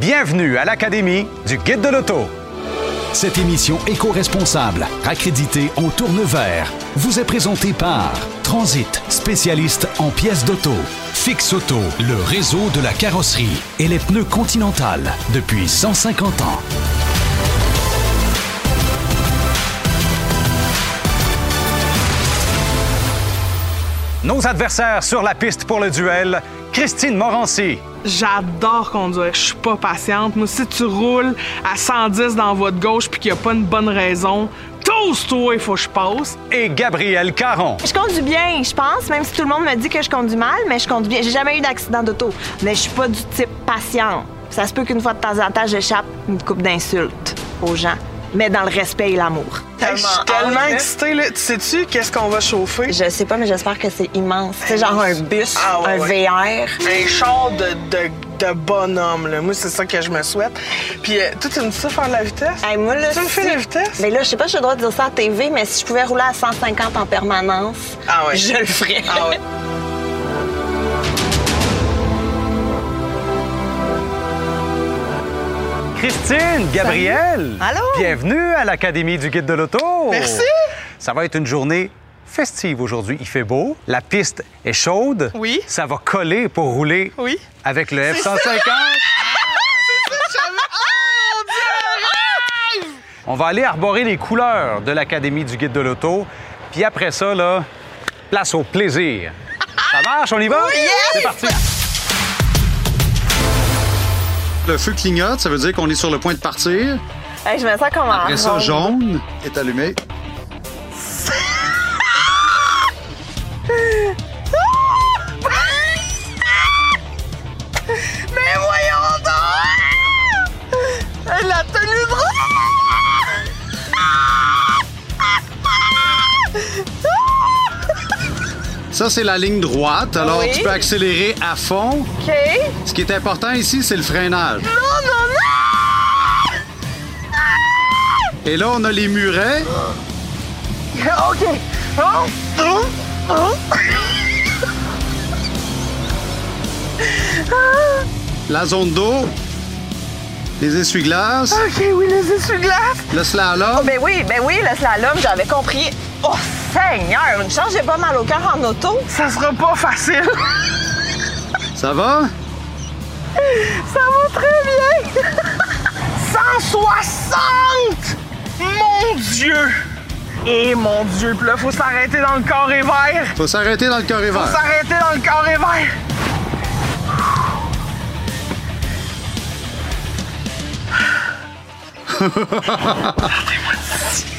Bienvenue à l'Académie du Guide de l'Auto. Cette émission éco-responsable, accréditée en tourne vert, vous est présentée par Transit, spécialiste en pièces d'auto. Fix Auto, le réseau de la carrosserie et les pneus Continental depuis 150 ans. Nos adversaires sur la piste pour le duel, Christine Morancy. J'adore conduire, je suis pas patiente. Moi, si tu roules à 110 dans votre gauche puis qu'il n'y a pas une bonne raison, tous-toi, il faut que je passe. Et Gabrielle Caron. Je conduis bien, je pense, même si tout le monde me dit que je conduis mal, mais je conduis bien. J'ai jamais eu d'accident d'auto, mais je suis pas du type patient. Ça se peut qu'une fois de temps en temps, j'échappe une coupe d'insultes aux gens, mais dans le respect et l'amour. Hey, je suis tellement excitée, là. Tu sais-tu qu'est-ce qu'on va chauffer? Je sais pas, mais j'espère que c'est immense. C'est genre un bus, Ah ouais, un ouais. VR. Un char de, de, de bonhomme, là. Moi, c'est ça que je me souhaite. Puis, euh, toi, tu me dis ça faire de la vitesse? Hey, moi, là, Tu me fais la vitesse? Mais là, je sais pas si j'ai le droit de dire ça à TV, mais si je pouvais rouler à 150 en permanence, Ah ouais. je le ferais. Ah ouais. Christine, Gabrielle. Allô? Bienvenue à l'Académie du Guide de l'Auto. Merci. Ça va être une journée festive aujourd'hui. Il fait beau, la piste est chaude. Oui. Ça va coller pour rouler Oui. avec le F-150. On va aller arborer les couleurs de l'Académie du Guide de l'Auto. Puis après ça, là, place au plaisir. Ça marche, on y va? C'est parti. Le feu clignote, ça veut dire qu'on est sur le point de partir. Hey, je me sens comme Après ça, jaune est allumé. Mais voyons donc! La tenue Ça, c'est la ligne droite. Alors, Oui. tu peux accélérer à fond. OK. Ce qui est important ici, c'est le freinage. Non, non, Et là, on a les murets. non! OK. Oh, oh, oh. la zone d'eau, les essuie-glaces, OK, oui, les essuie-glaces. le slalom. Ben oui, ben oui, le slalom, j'avais compris. Oh, Seigneur, une chance, j'ai pas mal au cœur en auto. Ça sera pas facile. Ça va? Ça va très bien. 160! Mon Dieu! Et mon Dieu, puis là, faut s'arrêter dans le carré vert. Faut s'arrêter dans le carré Faut vert. s'arrêter dans le carré vert.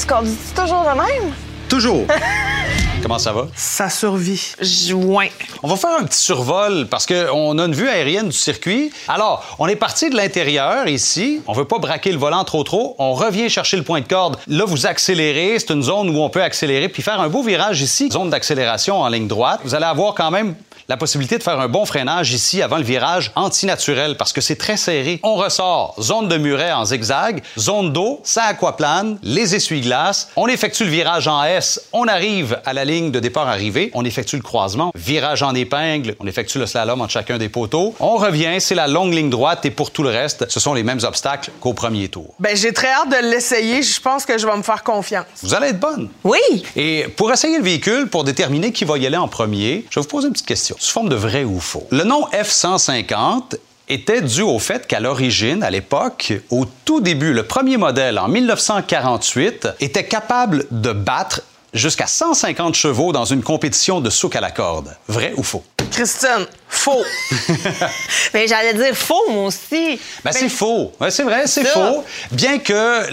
Tu conduis toujours de même? Toujours. Comment ça va? Ça survit. Joint. On va faire un petit survol parce qu'on a une vue aérienne du circuit. Alors, on est parti de l'intérieur ici. On veut pas braquer le volant trop trop. On revient chercher le point de corde. Là, vous accélérez. C'est une zone où on peut accélérer puis faire un beau virage ici. Zone d'accélération en ligne droite. Vous allez avoir quand même la possibilité de faire un bon freinage ici avant le virage antinaturel parce que c'est très serré. On ressort zone de muret en zigzag, zone d'eau, ça aquaplane, les essuie-glaces. On effectue le virage en S, on arrive à la ligne de départ arrivée, on effectue le croisement, virage en épingle, on effectue le slalom entre chacun des poteaux. On revient, c'est la longue ligne droite et pour tout le reste, ce sont les mêmes obstacles qu'au premier tour. Ben, j'ai très hâte de l'essayer. Je pense que je vais me faire confiance. Vous allez être bonne. Oui. Et pour essayer le véhicule, pour déterminer qui va y aller en premier, je vais vous poser une petite question, sous forme de vrai ou faux. Le nom F-150 était dû au fait qu'à l'origine, à l'époque, au tout début, le premier modèle, en 1948, était capable de battre jusqu'à 150 chevaux dans une compétition de souk à la corde. Vrai ou faux? Christine, faux. Mais j'allais dire faux, moi aussi. Ben, c'est faux. Ouais, c'est vrai, c'est Ça. faux. Bien que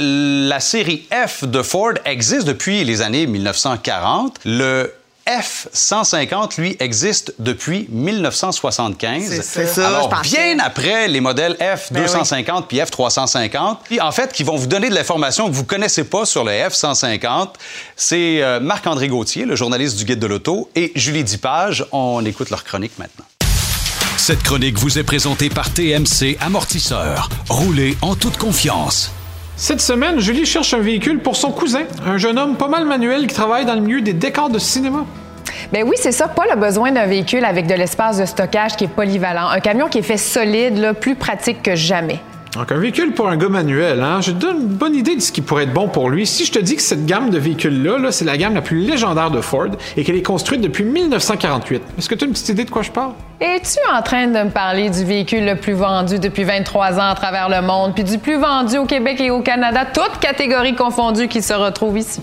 la série F de Ford existe depuis les années 1940, le F-150, lui, existe depuis 1975. C'est ça. Bien après les modèles F-250 puis F-350, puis en fait, qui vont vous donner de l'information que vous connaissez pas sur le F-150, c'est euh, Marc-André Gauthier, le journaliste du Guide de l'Auto, et Julie Dipage. On écoute leur chronique maintenant. Cette chronique vous est présentée par TMC Amortisseur. Roulez en toute confiance. Cette semaine, Julie cherche un véhicule pour son cousin, un jeune homme pas mal manuel qui travaille dans le milieu des décors de cinéma. Ben oui, c'est ça. Paul a besoin d'un véhicule avec de l'espace de stockage qui est polyvalent. Un camion qui est fait solide, là, plus pratique que jamais. Donc, un véhicule pour un gars manuel, hein? je te donne une bonne idée de ce qui pourrait être bon pour lui. Si je te dis que cette gamme de véhicules-là, -là, c'est la gamme la plus légendaire de Ford et qu'elle est construite depuis 1948, est-ce que tu as une petite idée de quoi je parle? Es-tu en train de me parler du véhicule le plus vendu depuis 23 ans à travers le monde, puis du plus vendu au Québec et au Canada, toutes catégories confondues qui se retrouvent ici?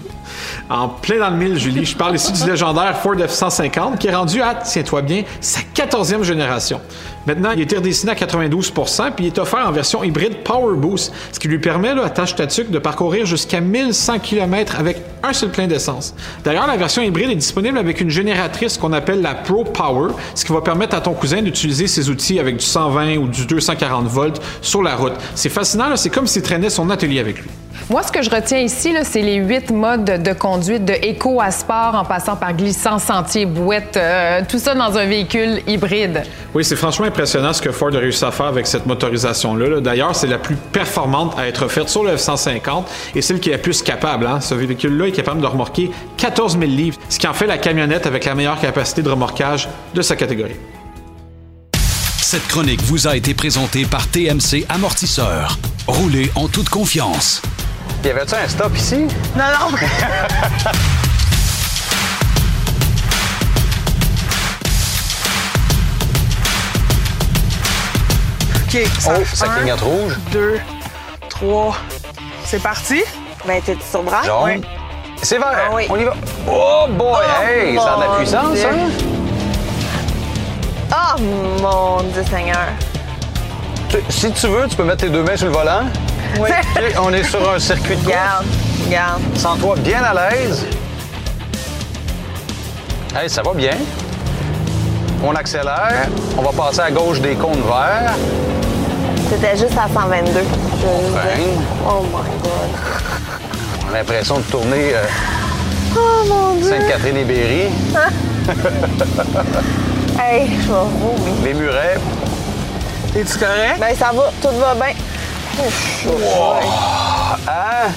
En plein dans le mille, Julie. Je parle ici du légendaire Ford F-150 qui est rendu à, tiens-toi bien, sa 14e génération. Maintenant, il est redessiné à 92% puis il est offert en version hybride Power Boost, ce qui lui permet, à tâche tatuc, de parcourir jusqu'à 1100 km avec un seul plein d'essence. D'ailleurs, la version hybride est disponible avec une génératrice qu'on appelle la Pro Power, ce qui va permettre à ton cousin d'utiliser ses outils avec du 120 ou du 240 volts sur la route. C'est fascinant, c'est comme s'il traînait son atelier avec lui. Moi, ce que je retiens ici, c'est les huit modes de conduite de éco à sport en passant par glissant, sentier, bouette, euh, tout ça dans un véhicule hybride. Oui, c'est franchement impressionnant ce que Ford a réussi à faire avec cette motorisation-là. D'ailleurs, c'est la plus performante à être faite sur le F-150 et celle qui est la plus capable. Hein. Ce véhicule-là est capable de remorquer 14 000 livres, ce qui en fait la camionnette avec la meilleure capacité de remorquage de sa catégorie. Cette chronique vous a été présentée par TMC Amortisseur. Roulez en toute confiance. Y avait-tu un stop ici? Non, non. OK, ça Oh, ça un, clignote rouge. Deux, trois. C'est parti? Ben, t'es sur le bras? Jaune. C'est vert. Ah oui. On y va. Oh boy! Oh, hey, ça a de la puissance, Dieu. hein? Oh, mon Dieu Seigneur. Tu- Si tu veux, tu peux mettre tes deux mains sur le volant. Oui. On est sur un circuit de course. Regarde, regarde. Sens-toi bien à l'aise. Hey, ça va bien. On accélère. On va passer à gauche des cônes verts. C'était juste à 122. Je veux juste dire. freine. Oh my God. On a l'impression de tourner euh, Oh mon Dieu. Sainte-Catherine-et-Berry, Hey, je vais vomir. les murets. Es-tu correct? Ben, ça va, tout va bien. Hein?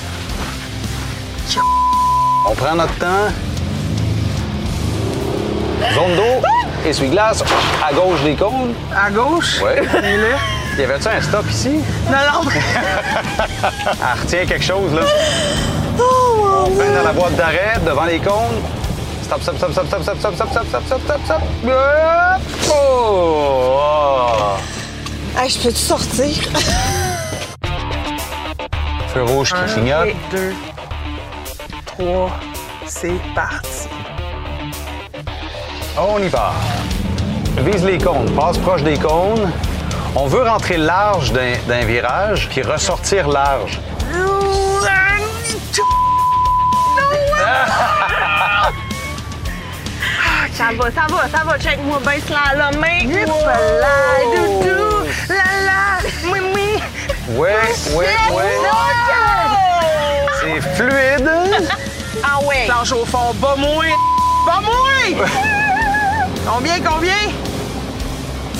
On prend notre temps. Zone d'eau, essuie-glace, à gauche des cônes. À gauche? Oui. On là? Y avait-tu un stop ici? Non, non. Elle retient quelque chose, là. Oh, On freine dans la boîte d'arrêt, devant les cônes. Stop, stop, stop, stop, stop, stop, stop, stop, stop, stop, stop, stop! Oh! Ah. Hey, je peux-tu sortir? Feu rouge qui clignote. Un, deux, trois. C'est parti. On y va. Vise les cônes, passe proche des cônes. On veut rentrer large d'un virage, puis ressortir large. Ça va, ça va, ça va. Check-moi bien slalom. Yip là, doudou. Oui, oui, oui. C'est fluide. Ah ouais. Planche au fond, bas moins. Bas moins! combien, combien?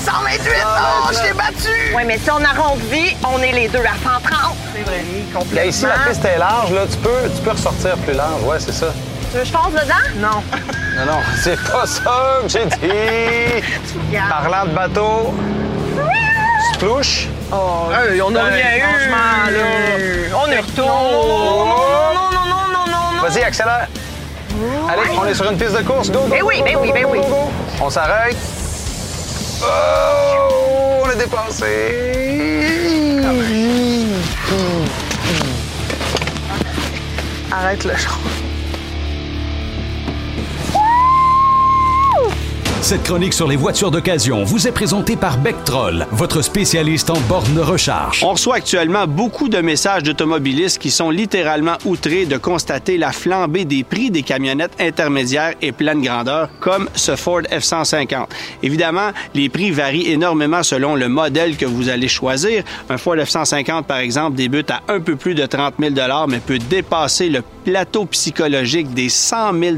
128! Oh, je t'ai battu! Oui, mais si on arrondit, on est les deux à 130. C'est vrai, Là, ici, la piste est large, là. Tu peux, tu peux ressortir plus large. Ouais, c'est ça. Tu veux que je passe dedans? Non. Non, non, c'est pas ça que j'ai dit. Parlant de bateau, splouche. Oh, Hey, on a Ben, rien eu! franchement, là. On est retourné! Non, non, non, non, non, non. Vas-y, accélère. Allez, on est sur une piste de course. Go, go, Ben oui, ben oui, ben oui. On s'arrête. Oh, on a dépassé. Arrête le show. Cette chronique sur les voitures d'occasion vous est présentée par Bectrol, votre spécialiste en borne de recharge. On reçoit actuellement beaucoup de messages d'automobilistes qui sont littéralement outrés de constater la flambée des prix des camionnettes intermédiaires et pleine grandeur, comme ce Ford F-150. Évidemment, les prix varient énormément selon le modèle que vous allez choisir. Un Ford F-150, par exemple, débute à un peu plus de 30 000 mais peut dépasser le plateau psychologique des 100 000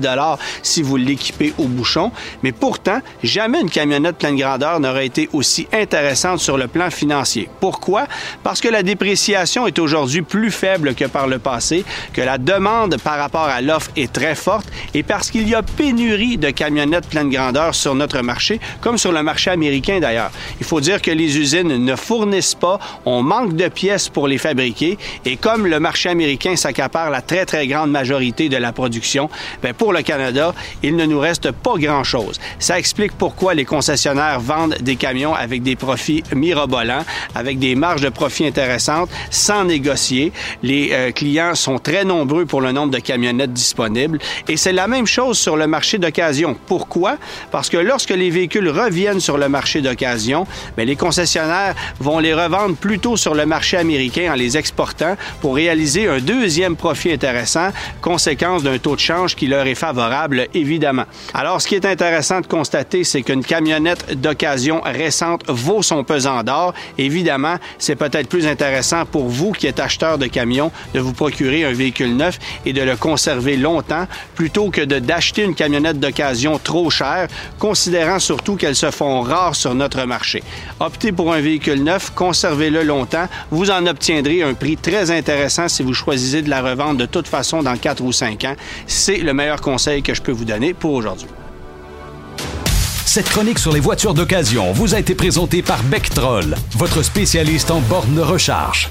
si vous l'équipez au bouchon. Mais pourtant, jamais une camionnette pleine grandeur n'aurait été aussi intéressante sur le plan financier. Pourquoi? Parce que la dépréciation est aujourd'hui plus faible que par le passé, que la demande par rapport à l'offre est très forte et parce qu'il y a pénurie de camionnettes pleine grandeur sur notre marché, comme sur le marché américain d'ailleurs. Il faut dire que les usines ne fournissent pas, on manque de pièces pour les fabriquer et comme le marché américain s'accapare la très très grande majorité de la production, bien, pour le Canada, il ne nous reste pas grand-chose. Ça explique pourquoi les concessionnaires vendent des camions avec des profits mirobolants, avec des marges de profit intéressantes, sans négocier. Les euh, clients sont très nombreux pour le nombre de camionnettes disponibles et c'est la même chose sur le marché d'occasion. Pourquoi? Parce que lorsque les véhicules reviennent sur le marché d'occasion, bien, les concessionnaires vont les revendre plutôt sur le marché américain en les exportant pour réaliser un deuxième profit intéressant, conséquence d'un taux de change qui leur est favorable, évidemment. Alors, ce qui est intéressant de constater, c'est qu'une camionnette d'occasion récente vaut son pesant d'or. Évidemment, c'est peut-être plus intéressant pour vous qui êtes acheteur de camions de vous procurer un véhicule neuf et de le conserver longtemps plutôt que d'acheter une camionnette d'occasion trop chère, considérant surtout qu'elles se font rares sur notre marché. Optez pour un véhicule neuf, conservez-le longtemps, vous en obtiendrez un prix très intéressant si vous choisissez de la revendre de toute façon dans 4 ou 5 ans. C'est le meilleur conseil que je peux vous donner pour aujourd'hui. Cette chronique sur les voitures d'occasion vous a été présentée par Bectrol, votre spécialiste en borne de recharge.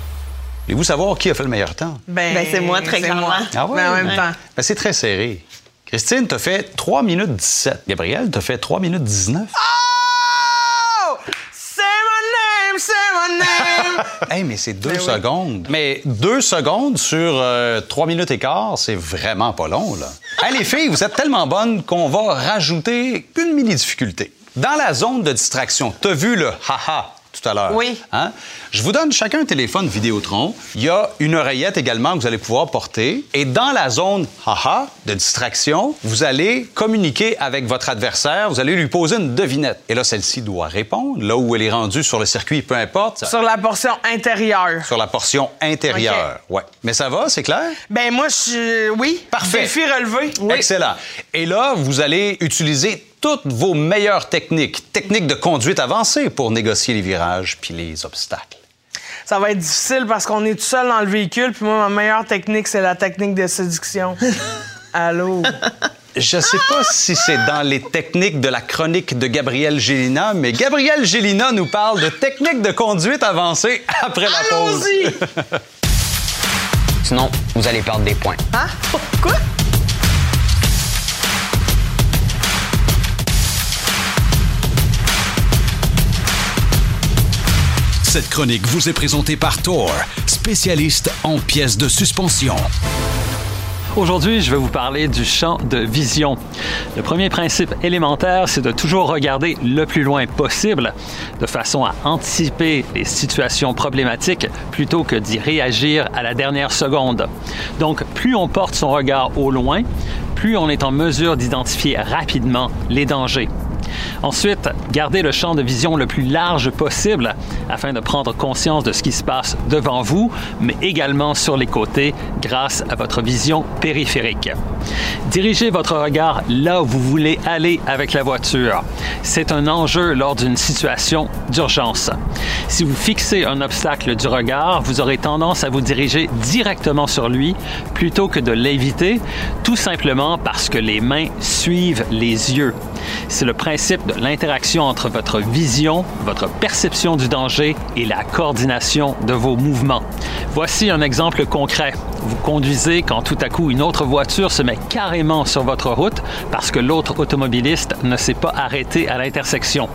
Voulez-vous savoir qui a fait le meilleur temps? Ben, c'est moi, très clairement. Ah ouais? Mais en même temps. Ben, c'est très serré. Christine, t'as fait 3 minutes 17. Gabriel, t'as fait 3 minutes 19. Oh! Say my name, say my name! Hey, mais c'est deux Ben oui. secondes. Mais deux secondes sur euh, trois minutes et quart, c'est vraiment pas long, là. Hey, les filles, vous êtes tellement bonnes qu'on va rajouter une mini-difficulté. Dans la zone de distraction, t'as vu le haha? Tout à l'heure. Oui. Hein? Je vous donne chacun un téléphone Vidéotron. Il y a une oreillette également que vous allez pouvoir porter. Et dans la zone haha de distraction, vous allez communiquer avec votre adversaire. Vous allez lui poser une devinette. Et là, celle-ci doit répondre. Là où elle est rendue sur le circuit, peu importe. Sur la portion intérieure. Sur la portion intérieure. Ouais. Mais ça va, c'est clair? Ben moi, je suis... Oui. Parfait. Défi relevé. Excellent. Et là, vous allez utiliser toutes vos meilleures techniques, techniques de conduite avancée pour négocier les virages puis les obstacles. Ça va être difficile parce qu'on est tout seul dans le véhicule, puis moi, ma meilleure technique, c'est la technique de séduction. Allô? Je sais pas si c'est dans les techniques de la chronique de Gabriel Gélina, mais Gabriel Gélina nous parle de techniques de conduite avancée après la pause. Sinon, vous allez perdre des points. Hein? Quoi? Cette chronique vous est présentée par Thor, spécialiste en pièces de suspension. Aujourd'hui, je vais vous parler du champ de vision. Le premier principe élémentaire, c'est de toujours regarder le plus loin possible, de façon à anticiper les situations problématiques plutôt que d'y réagir à la dernière seconde. Donc, plus on porte son regard au loin, plus on est en mesure d'identifier rapidement les dangers. Ensuite, gardez le champ de vision le plus large possible afin de prendre conscience de ce qui se passe devant vous, mais également sur les côtés grâce à votre vision périphérique. Dirigez votre regard là où vous voulez aller avec la voiture. C'est un enjeu lors d'une situation d'urgence. Si vous fixez un obstacle du regard, vous aurez tendance à vous diriger directement sur lui plutôt que de l'éviter, tout simplement parce que les mains suivent les yeux. C'est le principe de l'interaction entre votre vision, votre perception du danger et la coordination de vos mouvements. Voici un exemple concret. Vous conduisez quand tout à coup une autre voiture se met carrément sur votre route parce que l'autre automobiliste ne s'est pas arrêté à l'intersection.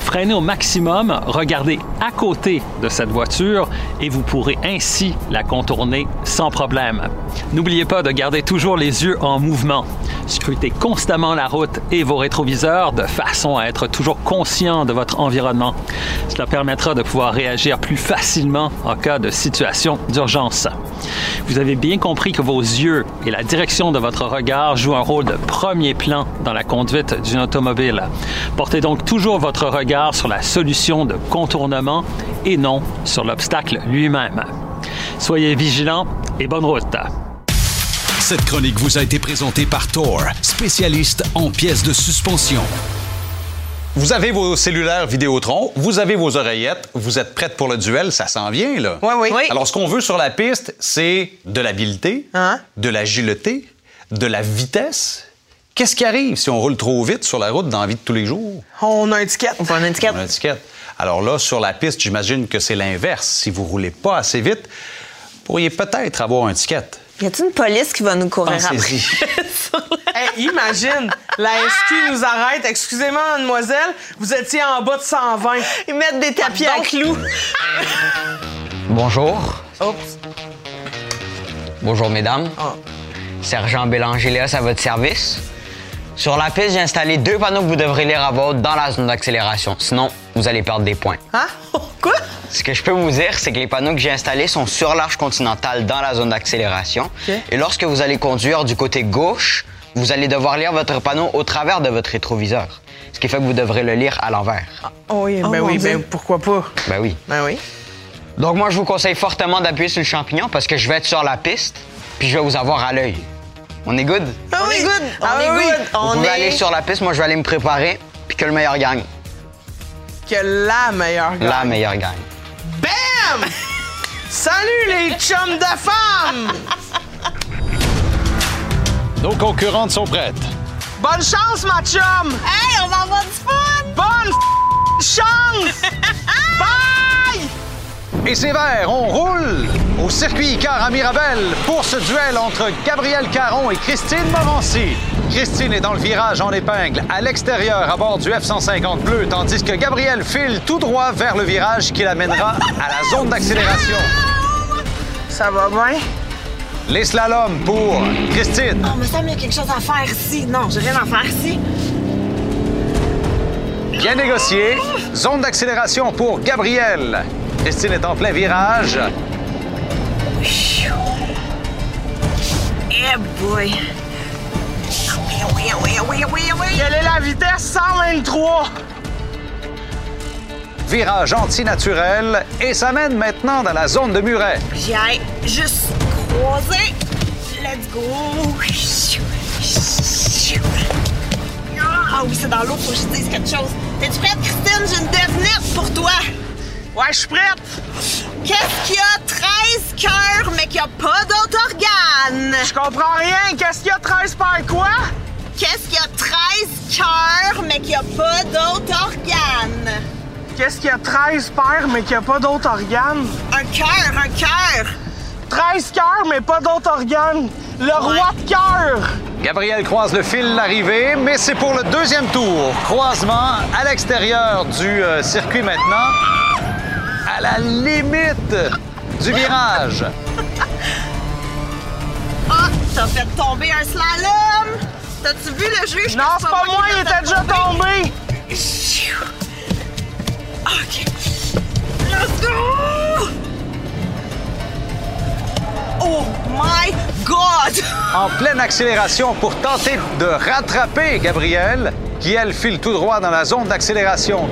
Freinez au maximum, regardez à côté de cette voiture et vous pourrez ainsi la contourner sans problème. N'oubliez pas de garder toujours les yeux en mouvement. Scrutez constamment la route et vos rétroviseurs de façon à être toujours conscient de votre environnement. Cela permettra de pouvoir réagir plus facilement en cas de situation d'urgence. Vous avez bien compris que vos yeux et la direction de votre regard jouent un rôle de premier plan dans la conduite d'une automobile. Portez donc toujours votre regard sur la solution de contournement et non sur l'obstacle lui-même. Soyez vigilants et bonne route. Cette chronique vous a été présentée par Thor, spécialiste en pièces de suspension. Vous avez vos cellulaires Vidéotron, vous avez vos oreillettes, vous êtes prête pour le duel, ça s'en vient, là. Oui, oui. Oui. Alors, ce qu'on veut sur la piste, c'est de l'habileté, Hein? de l'agilité, de la vitesse. Qu'est-ce qui arrive si on roule trop vite sur la route dans la vie de tous les jours? On a un ticket. On prend une étiquette. On a une étiquette. Alors là, sur la piste, j'imagine que c'est l'inverse. Si vous roulez pas assez vite, vous pourriez peut-être avoir un ticket. Y a-t-il une police qui va nous courir après? Pensez-y. Hey, imagine, la SQ nous arrête. Excusez-moi, mademoiselle, vous étiez en bas de 120. Ils mettent des tapis à clous. Bonjour. Oups. Bonjour, mesdames. Ah. Sergent Bélanger-Léos à votre service? Sur la piste, j'ai installé deux panneaux que vous devrez lire à voix haute dans la zone d'accélération. Sinon, vous allez perdre des points. Hein? Quoi? Ce que je peux vous dire, c'est que les panneaux que j'ai installés sont sur l'arche continentale dans la zone d'accélération. Et lorsque vous allez conduire du côté gauche, vous allez devoir lire votre panneau au travers de votre rétroviseur. Ce qui fait que vous devrez le lire à l'envers. Oh oui, ben mon oui, ben pourquoi pas? Ben oui. Ben oui. Donc moi, je vous conseille fortement d'appuyer sur le champignon parce que je vais être sur la piste, puis je vais vous avoir à l'œil. On est good? Ah On oui. est good. On Ah est oui. good. Vous On pouvez est... aller sur la piste, moi je vais aller me préparer, puis que le meilleur gagne. Que la meilleure gagne. La meilleure gagne. Bam! Salut les chums de femmes! Nos concurrentes sont prêtes. Bonne chance, ma chum! Hey, on va avoir du fun! Bonne chance! Bye! Et c'est vert, on roule au circuit Icar à Mirabel pour ce duel entre Gabriel Caron et Christine Morancy. Christine est dans le virage en épingle à l'extérieur à bord du F-150 bleu, tandis que Gabriel file tout droit vers le virage qui l'amènera à la zone d'accélération. Ça va bien? Les slaloms pour Christine. Oh, me semble qu'il y a quelque chose à faire ici. Non, j'ai rien à faire ici. Bien négocié. Zone d'accélération pour Gabriel. Christine est en plein virage. Eh boy. Oui, oui, oui, oui. Quelle est la vitesse? 123! Virage antinaturel et ça mène maintenant dans la zone de muret. J'y aille juste croiser. Let's go. Ah oui, c'est dans l'eau, faut que je dise quelque chose. T'es-tu prête, Christine? J'ai une devinette pour toi. Ouais, je suis prête! Qu'est-ce qui a 13 cœurs, mais qui a pas d'autres organes? Je comprends rien! Qu'est-ce qu'il y a 13 par quoi? Qu'est-ce qui a 13 cœurs, mais qui a pas d'autres organes? Qu'est-ce qu'il y a 13 paires, mais qu'il n'y a pas d'autres organes? Un cœur, un cœur. 13 cœurs, mais pas d'autres organes! Le roi de cœur! Gabriel croise le fil d'arrivée, mais c'est pour le deuxième tour. Croisement à l'extérieur du euh, circuit maintenant, à la limite du virage. Ah, t'as fait tomber un slalom. T'as-tu vu le juge? Non, c'est pas moi, il était déjà tombé! OK. Let's go! Oh my God! En pleine accélération pour tenter de rattraper Gabriel, qui elle file tout droit dans la zone d'accélération.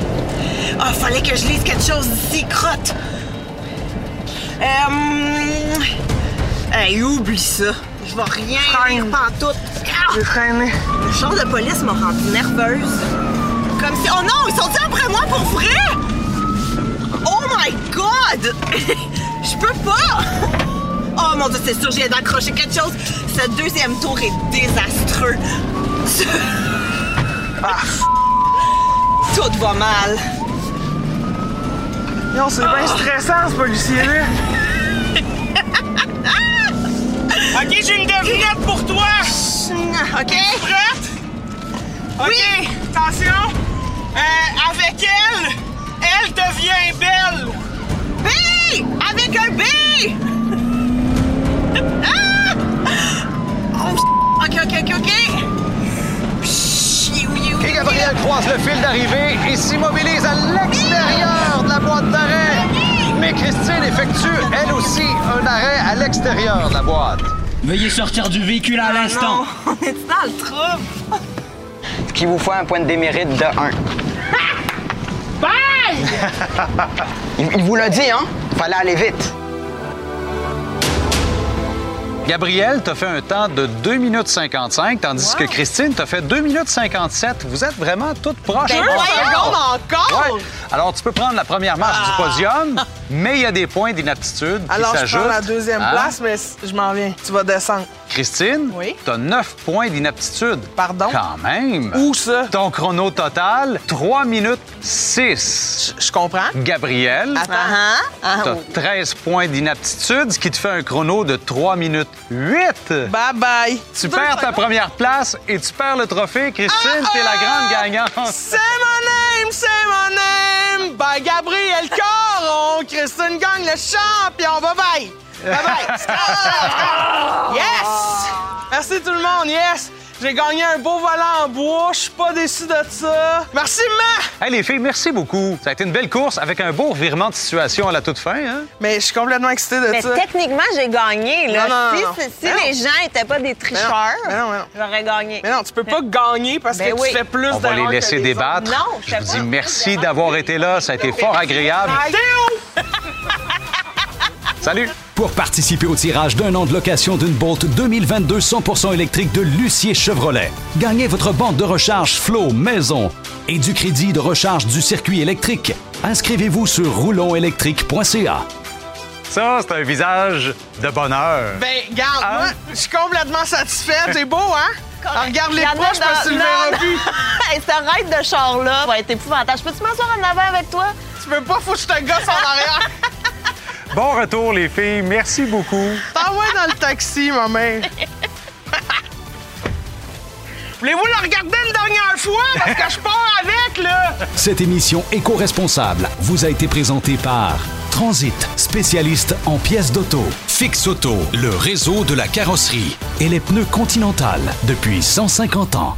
Ah, fallait que je lise quelque chose d'ici, crotte. Euh... Hey, oublie ça. Je vais rien Freine. lire pantoute. Ah! J'ai freiné. Le char de police m'a rendue nerveuse. Comme si... Oh non, ils sont après moi pour vrai? Oh my God! Je peux pas! Oh mon Dieu, c'est sûr, j'ai d'accrocher quelque chose. Ce deuxième tour est désastreux. Ah, Tout va mal. non, c'est bien stressant, ce policier-là. OK, j'ai une devinette pour toi! OK? Prête? OK, attention. Euh, avec elle, elle devient belle. B! Avec un B! Ah! Oh, OK, OK, OK, OK. Et Gabriel croise le fil d'arrivée et s'immobilise à l'extérieur de la boîte d'arrêt. Mais Christine effectue, elle aussi, un arrêt à l'extérieur de la boîte. Veuillez sortir du véhicule à l'instant. Non, on est dans le trouble. Ce qui vous fait un point de démérite de 1. Bye! Il, vous l'a dit, hein? Fallait aller vite. Gabriel t'a fait un temps de 2 minutes 55, tandis que Christine t'a fait 2 minutes 57. Vous êtes vraiment toutes proches. Ben, encore! Alors, tu peux prendre la première marche Ah. du podium, mais il y a des points d'inaptitude qui Alors, je s'ajoutent. prends la deuxième Hein? place, mais je m'en viens. Tu vas descendre. Christine, Oui. tu as 9 points d'inaptitude. Pardon? Quand même. Où ça? Ton chrono total, 3 minutes 6. Je comprends. Gabriel, Attends. Ah, tu as 13 points d'inaptitude, ce qui te fait un chrono de 3 minutes 8. Bye bye. Tu perds ta première place et tu perds le trophée. Christine, t'es la grande gagnante. C'est mon name, c'est mon name. Bye Gabriel Caron. Christine gagne le champion. Bye bye. Bye bye. yes. Merci tout le monde. Yes. J'ai gagné un beau volant en bois. Je suis pas déçu de ça. Merci, ma. Hey, les filles, merci beaucoup. Ça a été une belle course avec un beau revirement de situation à la toute fin. Hein? Mais je suis complètement excité de Mais ça. techniquement, j'ai gagné. Là. Non, non, si non. si- si Mais non. les gens n'étaient pas des tricheurs, j'aurais gagné. Mais non, tu peux pas gagner parce Ben que oui. tu fais plus On va les que laisser les débattre. Non, je Je vous pas dis merci d'avoir été là. Ça a été fort agréable. Bye. Théo! Salut! Pour participer au tirage d'un an de location d'une Bolt 2022 100% électrique de Lucier Chevrolet, gagnez votre bande de recharge Flow Maison et du crédit de recharge du circuit électrique. Inscrivez-vous sur roulonélectrique.ca. Ça, c'est un visage de bonheur. Ben, garde, Hein? moi, je suis complètement satisfaite. C'est beau, hein? Regarde les proches parce que tu le verras plus. hey, ce ride de char-là va être épouvantable. Je peux-tu m'asseoir en avant avec toi? Tu peux pas, faut que je te gosse en arrière. Bon retour, les filles. Merci beaucoup. T'envoies dans le taxi, ma mère. Voulez-vous le regarder une dernière fois? Parce que je pars avec, là! Cette émission éco-responsable vous a été présentée par Transit, spécialiste en pièces d'auto. Fix Auto, le réseau de la carrosserie. Et les pneus Continental depuis 150 ans.